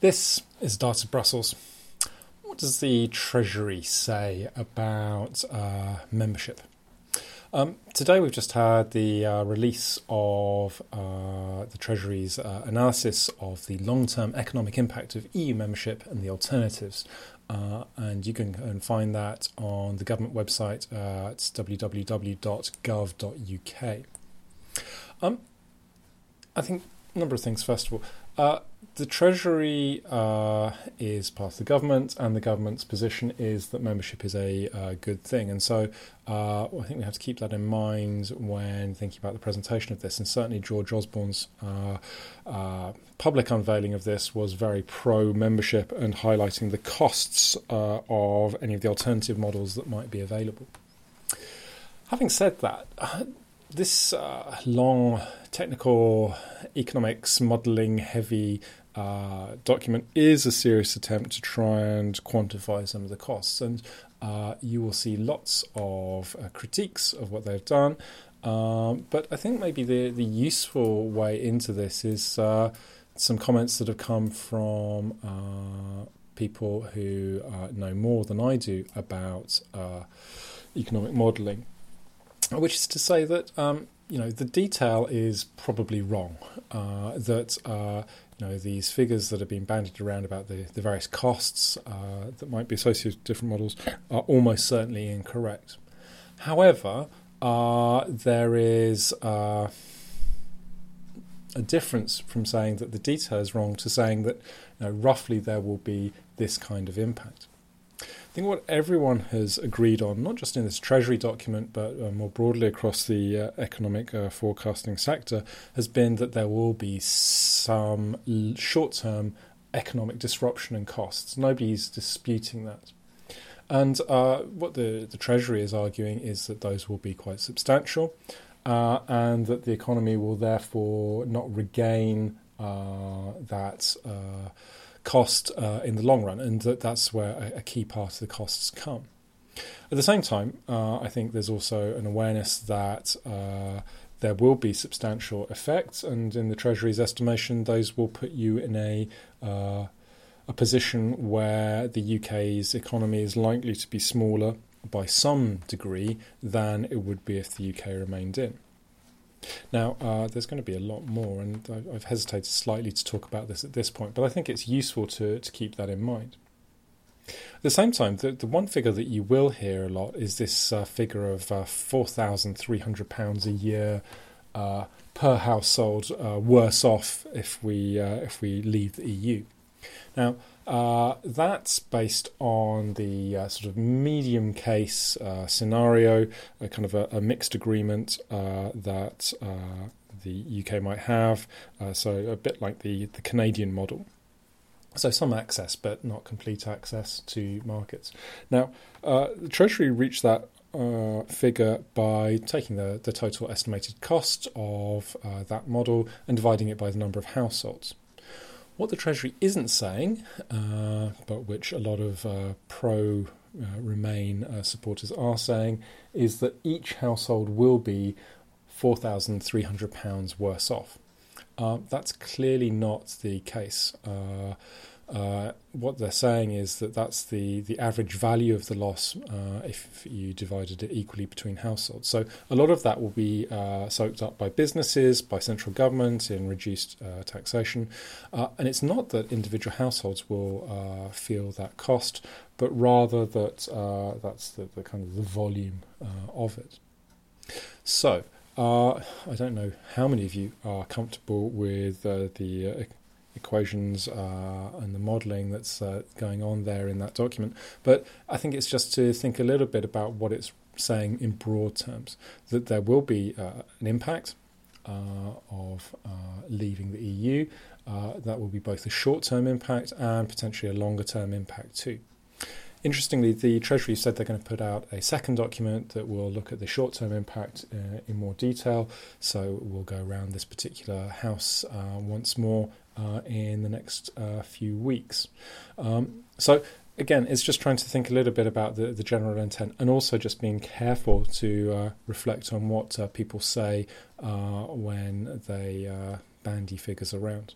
This is A Diet of Brussels. What does the Treasury say about uh, membership? Um, today we've just had the uh, release of uh, the Treasury's uh, analysis of the long term economic impact of EU membership and the alternatives. Uh, and you can, find that on the government website at www.gov.uk. Um, I think number of things, first of all. Uh, the Treasury uh, is part of the government, and the government's position is that membership is a uh, good thing. And so uh, I think we have to keep that in mind when thinking about the presentation of this. And certainly, George Osborne's uh, uh, public unveiling of this was very pro membership and highlighting the costs uh, of any of the alternative models that might be available. Having said that, this long technical economics modeling heavy uh, document is a serious attempt to try and quantify some of the costs. And uh, you will see lots of uh, critiques of what they've done. Um, but I think maybe the, the useful way into this is uh, some comments that have come from uh, people who uh, know more than I do about economic modelling, which is to say that um, you know the detail is probably wrong. that you know, these figures that have been bandied around about the, the various costs uh, that might be associated with different models are almost certainly incorrect. However, uh, there is uh, a difference from saying that the detail is wrong to saying that you know, roughly there will be this kind of impact. I think what everyone has agreed on, not just in this Treasury document, but uh, more broadly across the uh, economic uh, forecasting sector, has been that there will be some l- short term economic disruption and costs. Nobody's disputing that. And uh, what the, the Treasury is arguing is that those will be quite substantial uh, and that the economy will therefore not regain uh, that cost uh, in the long run, and that that's where a, a, key part of the costs come. At the same time, uh, I think there's also an awareness that uh, there will be substantial effects, and in the Treasury's estimation, those will put you in a uh, a position where the UK's economy is likely to be smaller by some degree than it would be if the UK remained in. Now, uh, there's going to be a lot more, and I've hesitated slightly to talk about this at this point, but I think it's useful to, to keep that in mind. At the same time, the, the one figure that you will hear a lot is this uh, figure of uh, £4,300 a year uh, per household uh, worse off if we, uh, if we leave the EU. Now, uh, that's based on the uh, sort of medium case uh, scenario, a kind of a, a mixed agreement uh, that uh, the UK might have, so a bit like the, the Canadian model. So some access, but not complete access to markets. Now, the Treasury reached that uh, figure by taking the, the total estimated cost of uh, that model and dividing it by the number of households. What the Treasury isn't saying, uh, but which a lot of uh, pro uh, Remain uh, supporters are saying, is that each household will be £4,300 worse off. Uh, that's clearly not the case. Uh, what they're saying is that that's the, the average value of the loss uh, if you divided it equally between households. So a lot of that will be uh, soaked up by businesses, by central government in reduced uh, taxation. Uh, and it's not that individual households will uh, feel that cost, but rather that that's the, the, kind of the volume of it. So I don't know how many of you are comfortable with the equations uh, and the modeling that's uh, going on there in that document. But I think it's just to think a little bit about what it's saying in broad terms that there will be uh, an impact uh, of uh, leaving the EU. Uh, that will be both a short term impact and potentially a longer term impact too. Interestingly, the Treasury said they're going to put out a second document that will look at the short term impact uh, in more detail. So we'll go around this particular house uh, once more uh, in the next uh, few weeks. Um, so again, it's just trying to think a little bit about the, the general intent and also just being careful to uh, reflect on what uh, people say uh, when they uh, bandy figures around.